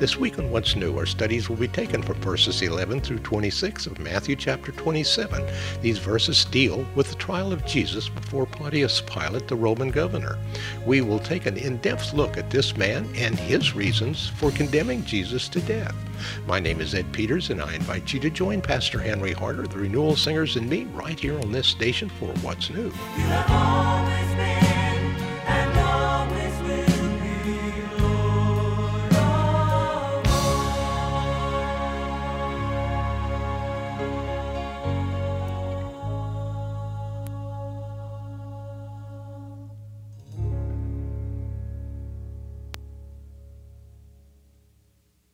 This week on What's New, our studies will be taken from verses 11 through 26 of Matthew chapter 27. These verses deal with the trial of Jesus before Pontius Pilate, the Roman governor. We will take an in-depth look at this man and his reasons for condemning Jesus to death. My name is Ed Peters, and I invite you to join Pastor Henry Harder, the Renewal Singers, and me right here on this station for What's New.